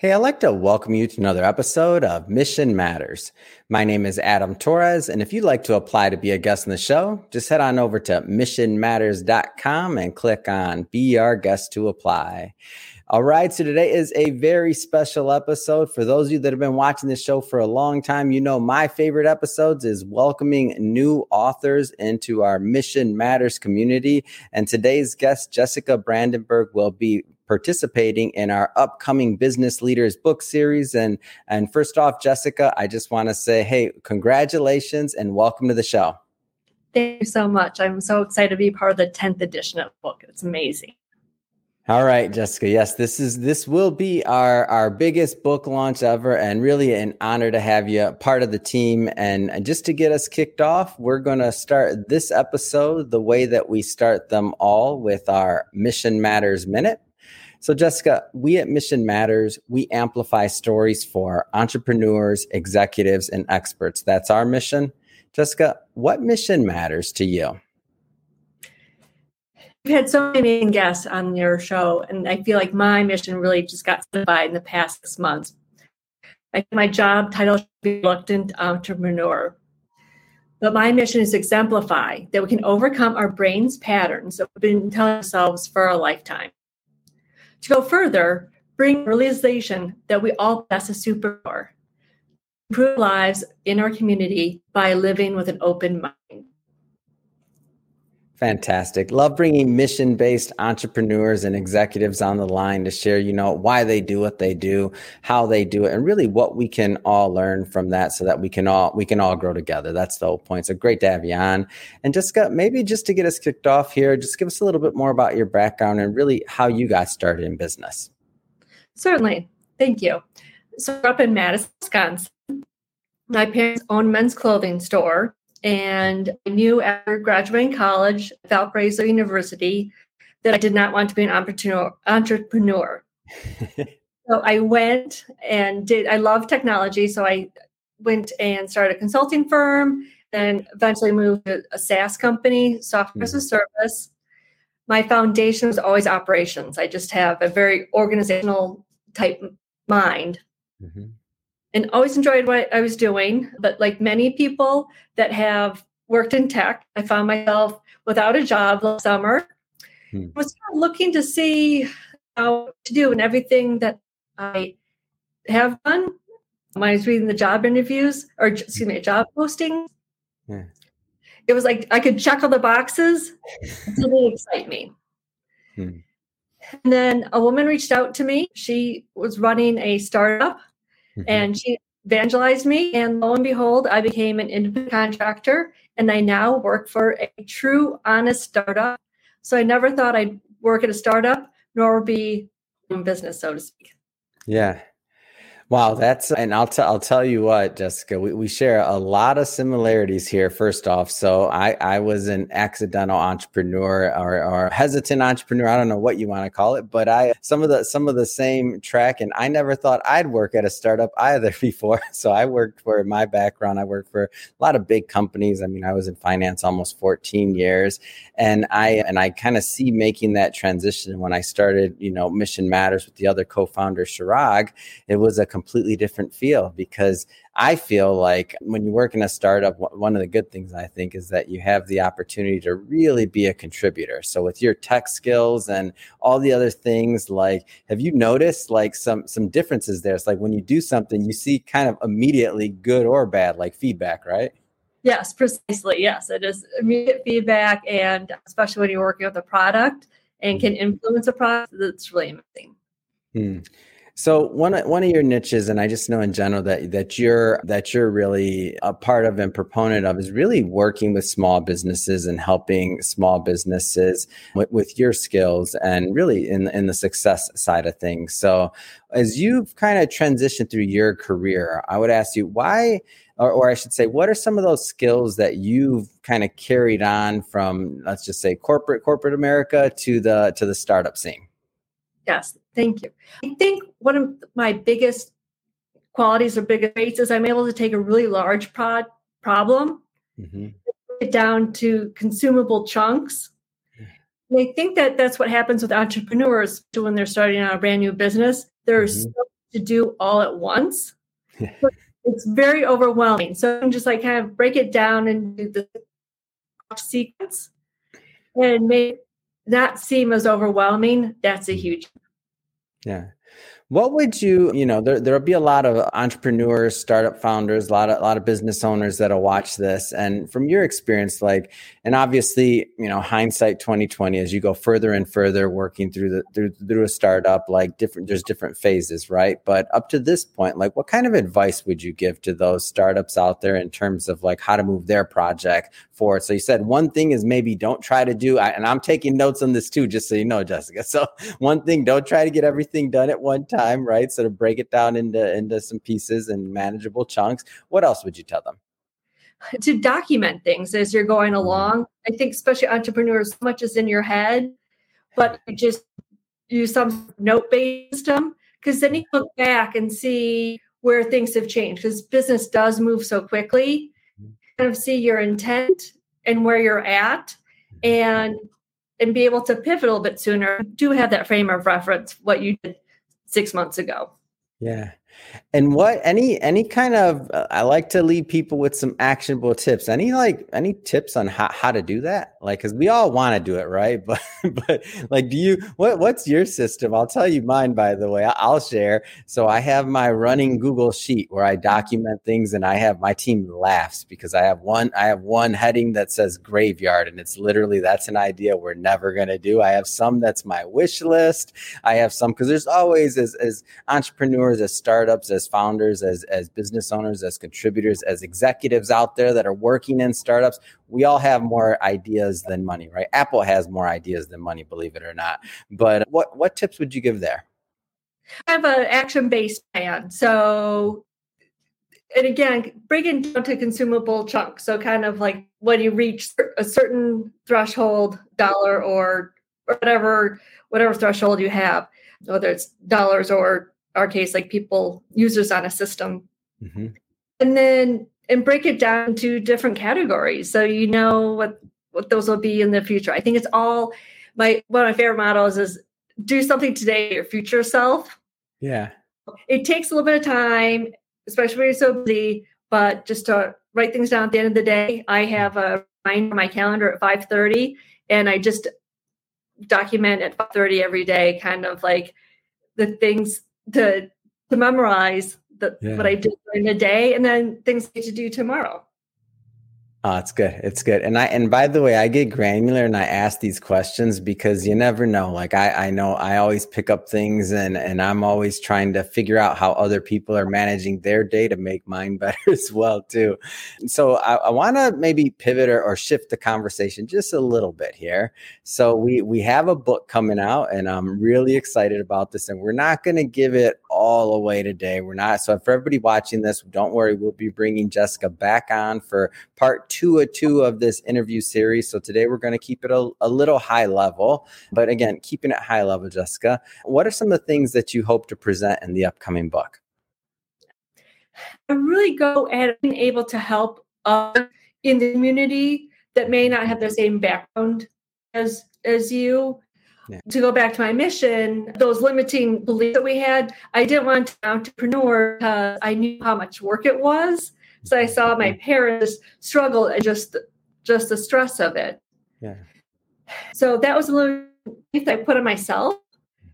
Hey, I'd like to welcome you to another episode of Mission Matters. My name is Adam Torres, and if you'd like to apply to be a guest on the show, just head on over to missionmatters.com and click on Be Our Guest to apply. All right, so today is a very special episode. For those of you that have been watching this show for a long time, you know my favorite episodes is welcoming new authors into our Mission Matters community. And today's guest, Jessica Brandenburg, will be participating in our upcoming business leaders book series and and first off jessica i just want to say hey congratulations and welcome to the show thank you so much i'm so excited to be part of the 10th edition of the book it's amazing all right, Jessica. Yes, this is this will be our our biggest book launch ever, and really an honor to have you part of the team. And, and just to get us kicked off, we're going to start this episode the way that we start them all with our Mission Matters Minute. So, Jessica, we at Mission Matters, we amplify stories for entrepreneurs, executives, and experts. That's our mission. Jessica, what mission matters to you? You've had so many guests on your show, and I feel like my mission really just got solidified in the past six months. My job title should be reluctant entrepreneur. But my mission is to exemplify that we can overcome our brain's patterns that we've been telling ourselves for a lifetime. To go further, bring realization that we all possess a superpower, improve lives in our community by living with an open mind. Fantastic. Love bringing mission based entrepreneurs and executives on the line to share, you know, why they do what they do, how they do it, and really what we can all learn from that so that we can all we can all grow together. That's the whole point. So great to have you on. And got maybe just to get us kicked off here, just give us a little bit more about your background and really how you got started in business. Certainly. Thank you. So up in Madison, Wisconsin. My parents owned men's clothing store and I knew after graduating college at Valparaiso University that I did not want to be an entrepreneur. entrepreneur. so I went and did, I love technology. So I went and started a consulting firm, then eventually moved to a SaaS company, software as a mm-hmm. service. My foundation was always operations. I just have a very organizational type mind. Mm-hmm and always enjoyed what I was doing. But like many people that have worked in tech, I found myself without a job last summer. Hmm. I was looking to see how to do and everything that I have done. When I was reading the job interviews or excuse me, job posting. Yeah. It was like I could check all the boxes. It didn't excite me. Hmm. And then a woman reached out to me. She was running a startup Mm-hmm. And she evangelized me. And lo and behold, I became an independent contractor and I now work for a true, honest startup. So I never thought I'd work at a startup nor be in business, so to speak. Yeah. Wow, that's and I'll tell I'll tell you what, Jessica, we, we share a lot of similarities here. First off, so I I was an accidental entrepreneur or, or hesitant entrepreneur. I don't know what you want to call it, but I some of the some of the same track, and I never thought I'd work at a startup either before. So I worked for my background. I worked for a lot of big companies. I mean, I was in finance almost 14 years, and I and I kind of see making that transition when I started, you know, Mission Matters with the other co-founder Chirag. It was a completely different feel because I feel like when you work in a startup, one of the good things I think is that you have the opportunity to really be a contributor. So with your tech skills and all the other things, like have you noticed like some some differences there? It's like when you do something, you see kind of immediately good or bad, like feedback, right? Yes, precisely. Yes, it is immediate feedback, and especially when you're working with a product and can mm-hmm. influence a product, that's really amazing. Hmm. So one one of your niches, and I just know in general that that you're that you're really a part of and proponent of, is really working with small businesses and helping small businesses with, with your skills and really in in the success side of things. So as you've kind of transitioned through your career, I would ask you why. Or, or I should say, what are some of those skills that you've kind of carried on from, let's just say, corporate corporate America to the to the startup scene? Yes, thank you. I think one of my biggest qualities or biggest traits is I'm able to take a really large prod problem, mm-hmm. it down to consumable chunks. And I think that that's what happens with entrepreneurs when they're starting out a brand new business. They're mm-hmm. so to do all at once. it's very overwhelming. So I'm just like kind of break it down do the sequence and make that seem as overwhelming. That's a huge. Yeah. What would you, you know, there there'll be a lot of entrepreneurs, startup founders, a lot of a lot of business owners that'll watch this. And from your experience, like, and obviously, you know, hindsight 2020, as you go further and further working through the through through a startup, like different there's different phases, right? But up to this point, like what kind of advice would you give to those startups out there in terms of like how to move their project forward? So you said one thing is maybe don't try to do, and I'm taking notes on this too, just so you know, Jessica. So one thing, don't try to get everything done at one time time, right? Sort of break it down into into some pieces and manageable chunks. What else would you tell them? To document things as you're going mm-hmm. along. I think especially entrepreneurs, so much is in your head, but you just use some note-based system because then you look back and see where things have changed because business does move so quickly. Mm-hmm. Kind of see your intent and where you're at mm-hmm. and and be able to pivot a little bit sooner. Do have that frame of reference, what you did six months ago. Yeah. And what any any kind of uh, I like to leave people with some actionable tips. Any like any tips on how, how to do that? Like cuz we all want to do it, right? But but like do you what what's your system? I'll tell you mine by the way. I'll share. So I have my running Google sheet where I document things and I have my team laughs because I have one I have one heading that says graveyard and it's literally that's an idea we're never going to do. I have some that's my wish list. I have some cuz there's always as as entrepreneurs as startups as founders, as as business owners, as contributors, as executives out there that are working in startups, we all have more ideas than money, right? Apple has more ideas than money, believe it or not. But what what tips would you give there? I have an action based plan. So, and again, it down to consumable chunks. So, kind of like when you reach a certain threshold, dollar or whatever whatever threshold you have, whether it's dollars or our case, like people, users on a system. Mm-hmm. And then and break it down to different categories so you know what what those will be in the future. I think it's all my one of my favorite models is do something today your future self. Yeah. It takes a little bit of time, especially when you're so busy, but just to write things down at the end of the day. I have a reminder on my calendar at 5:30 and I just document at 5:30 every day kind of like the things to to memorize the, yeah. what I did during the day, and then things to do tomorrow. Oh, it's good. It's good. And I and by the way, I get granular and I ask these questions because you never know. Like I I know I always pick up things and and I'm always trying to figure out how other people are managing their day to make mine better as well too. so I, I want to maybe pivot or, or shift the conversation just a little bit here. So we we have a book coming out and I'm really excited about this and we're not going to give it all away today. We're not. So for everybody watching this, don't worry, we'll be bringing Jessica back on for part two of two of this interview series. So today we're going to keep it a, a little high level. But again, keeping it high level, Jessica, what are some of the things that you hope to present in the upcoming book? I really go at being able to help uh, in the community that may not have the same background as as you. Yeah. To go back to my mission, those limiting beliefs that we had, I didn't want to be an entrepreneur because I knew how much work it was so I saw my parents struggle and just just the stress of it. Yeah. So that was a little I put on myself.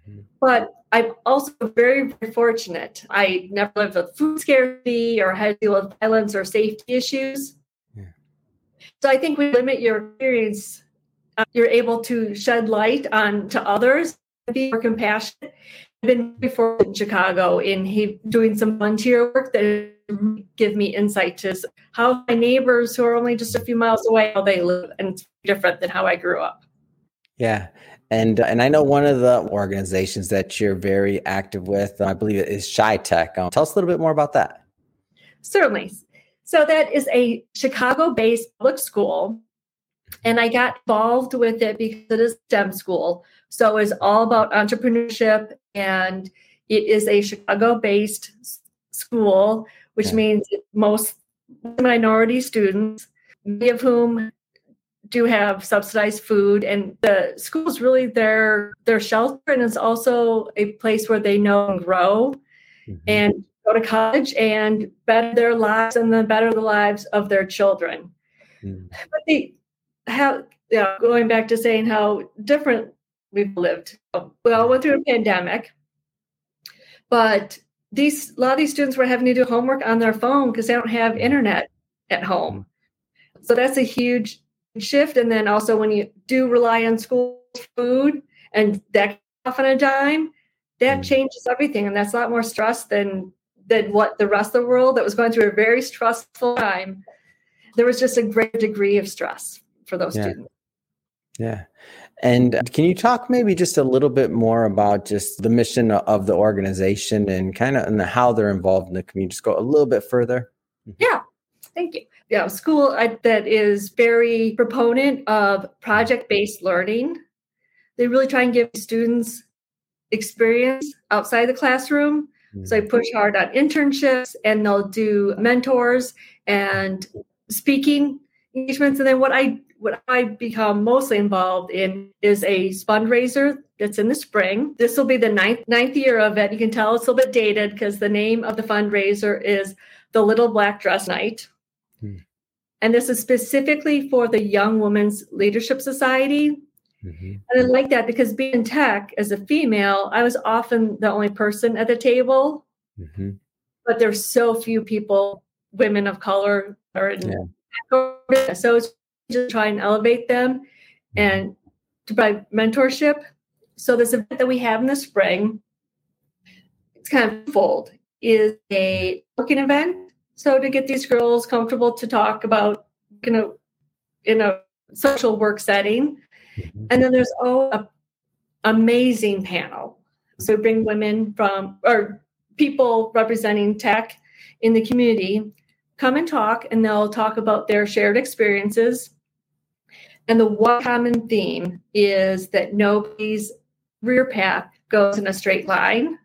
Mm-hmm. But I'm also very, very fortunate. I never lived with food scarcity or had to deal with violence or safety issues. Yeah. So I think we limit your experience. Uh, you're able to shed light on to others, be more compassionate. Been before in Chicago in he, doing some volunteer work that give me insight to how my neighbors who are only just a few miles away how they live and it's different than how I grew up. Yeah. And and I know one of the organizations that you're very active with, I believe it is ChiTech. Um, tell us a little bit more about that. Certainly. So that is a Chicago-based public school, and I got involved with it because it is STEM school. So it's all about entrepreneurship, and it is a Chicago-based school which yeah. means most minority students, many of whom do have subsidized food and the school is really their their shelter and it's also a place where they know and grow mm-hmm. and go to college and better their lives and then better the lives of their children. Mm. But they have, you know, going back to saying how different we've lived. We all went through a pandemic, but these a lot of these students were having to do homework on their phone because they don't have internet at home. So that's a huge shift. And then also when you do rely on school food and that off on a dime, that mm. changes everything. And that's a lot more stress than than what the rest of the world that was going through a very stressful time. There was just a great degree of stress for those yeah. students. Yeah. And can you talk maybe just a little bit more about just the mission of the organization and kind of and how they're involved in the community? Just go a little bit further. Yeah, thank you. Yeah, school I, that is very proponent of project-based learning. They really try and give students experience outside the classroom. Mm-hmm. So they push hard on internships and they'll do mentors and speaking engagements. And then what I what I become mostly involved in is a fundraiser that's in the spring. This will be the ninth ninth year of it. You can tell it's a little bit dated because the name of the fundraiser is the Little Black Dress Night. Hmm. And this is specifically for the Young Women's Leadership Society. Mm-hmm. And I like that because being in tech as a female, I was often the only person at the table. Mm-hmm. But there's so few people, women of color, are in yeah. so it's just try and elevate them and to provide mentorship. So this event that we have in the spring, it's kind of fold, is a working event. So to get these girls comfortable to talk about you know in a social work setting. Mm-hmm. And then there's oh a amazing panel. So we bring women from or people representing tech in the community come and talk and they'll talk about their shared experiences and the one common theme is that nobody's rear path goes in a straight line.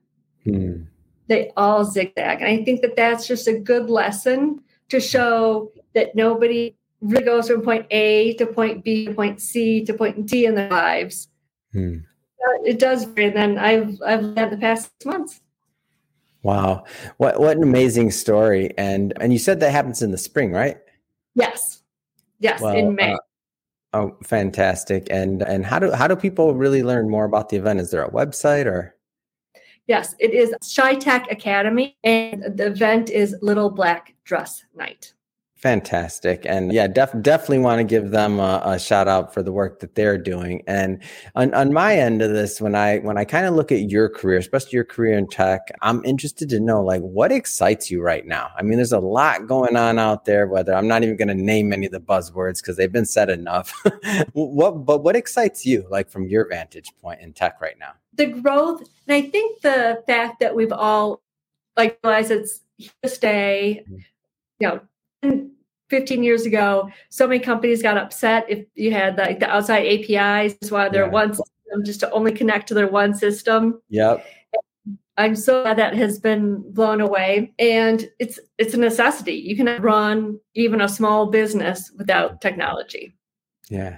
Hmm. They all zigzag. And I think that that's just a good lesson to show that nobody really goes from point A to point B to point C to point D in their lives. Hmm. It does. And then I've, I've learned the past six months. Wow. What, what an amazing story. And, and you said that happens in the spring, right? Yes. Yes. Well, in May. Uh, Oh, fantastic! And and how do how do people really learn more about the event? Is there a website or? Yes, it is Chi Tech Academy, and the event is Little Black Dress Night. Fantastic. And yeah, def- definitely want to give them a, a, shout out for the work that they're doing. And on, on my end of this, when I when I kind of look at your career, especially your career in tech, I'm interested to know like what excites you right now. I mean, there's a lot going on out there, whether I'm not even going to name any of the buzzwords because they've been said enough. what but what excites you like from your vantage point in tech right now? The growth, and I think the fact that we've all like realized it's here to stay, mm-hmm. you know 15 years ago, so many companies got upset if you had like the outside APIs, why their yeah. one system just to only connect to their one system. Yep. I'm so glad that has been blown away. And it's it's a necessity. You cannot run even a small business without technology. Yeah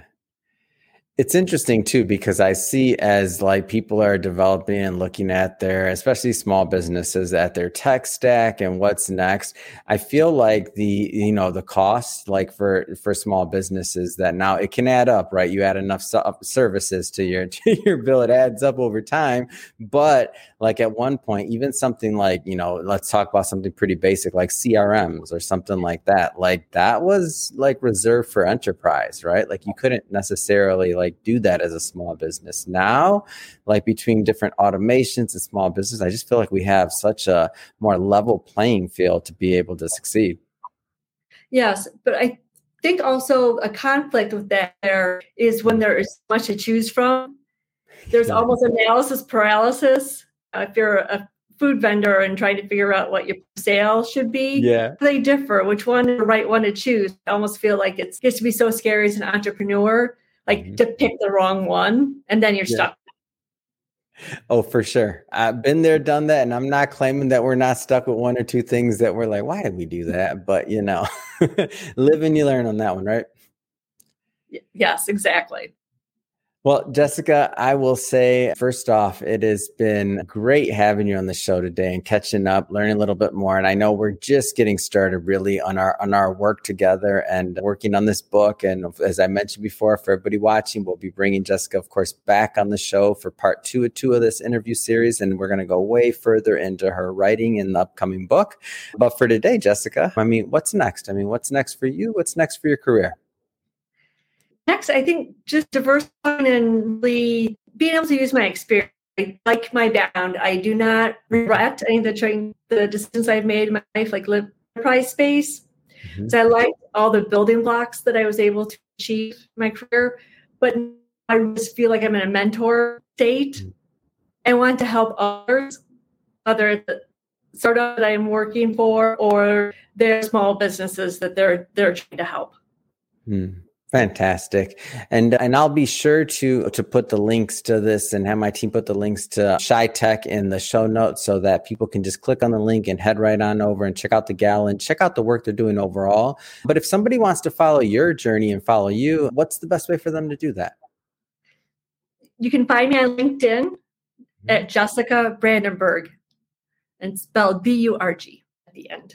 it's interesting too because I see as like people are developing and looking at their, especially small businesses, at their tech stack and what's next. I feel like the you know the cost like for for small businesses that now it can add up, right? You add enough services to your to your bill, it adds up over time. But like at one point, even something like you know, let's talk about something pretty basic like CRMs or something like that. Like that was like reserved for enterprise, right? Like you couldn't necessarily like do that as a small business. Now, like between different automations and small business, I just feel like we have such a more level playing field to be able to succeed. Yes, but I think also a conflict with that there is when there is much to choose from. There's almost analysis paralysis. If you're a food vendor and trying to figure out what your sale should be. Yeah. They differ. Which one is the right one to choose? I almost feel like it gets to be so scary as an entrepreneur like mm-hmm. to pick the wrong one and then you're yeah. stuck. Oh, for sure. I've been there, done that. And I'm not claiming that we're not stuck with one or two things that we're like, why did we do that? But, you know, live and you learn on that one, right? Yes, exactly. Well, Jessica, I will say first off, it has been great having you on the show today and catching up, learning a little bit more. And I know we're just getting started really on our on our work together and working on this book. And as I mentioned before, for everybody watching, we'll be bringing Jessica, of course, back on the show for part two of two of this interview series, and we're going to go way further into her writing in the upcoming book. But for today, Jessica, I mean, what's next? I mean, what's next for you? What's next for your career? Next, I think just diversifying and really being able to use my experience. I like my background. I do not regret any of the train, the decisions I've made in my life, like live enterprise space. Mm-hmm. So I like all the building blocks that I was able to achieve my career, but I just feel like I'm in a mentor state mm-hmm. and want to help others, whether it's the startup that I'm working for or their small businesses that they're they're trying to help. Mm. Fantastic. And and I'll be sure to to put the links to this and have my team put the links to ChiTech in the show notes so that people can just click on the link and head right on over and check out the gal and check out the work they're doing overall. But if somebody wants to follow your journey and follow you, what's the best way for them to do that? You can find me on LinkedIn at mm-hmm. Jessica Brandenburg and spelled B U R G at the end.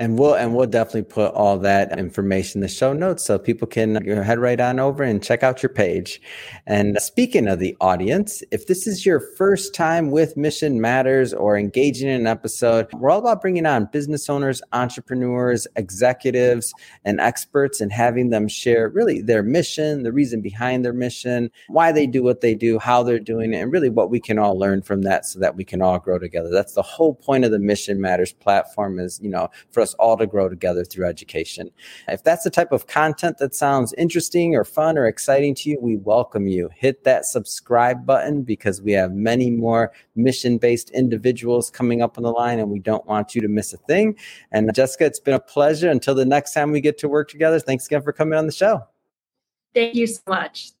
And we'll and we'll definitely put all that information in the show notes so people can head right on over and check out your page. And speaking of the audience, if this is your first time with Mission Matters or engaging in an episode, we're all about bringing on business owners, entrepreneurs, executives, and experts and having them share really their mission, the reason behind their mission, why they do what they do, how they're doing it, and really what we can all learn from that so that we can all grow together. That's the whole point of the Mission Matters platform is, you know, for us us all to grow together through education. If that's the type of content that sounds interesting or fun or exciting to you, we welcome you. Hit that subscribe button because we have many more mission based individuals coming up on the line and we don't want you to miss a thing. And Jessica, it's been a pleasure. Until the next time we get to work together, thanks again for coming on the show. Thank you so much.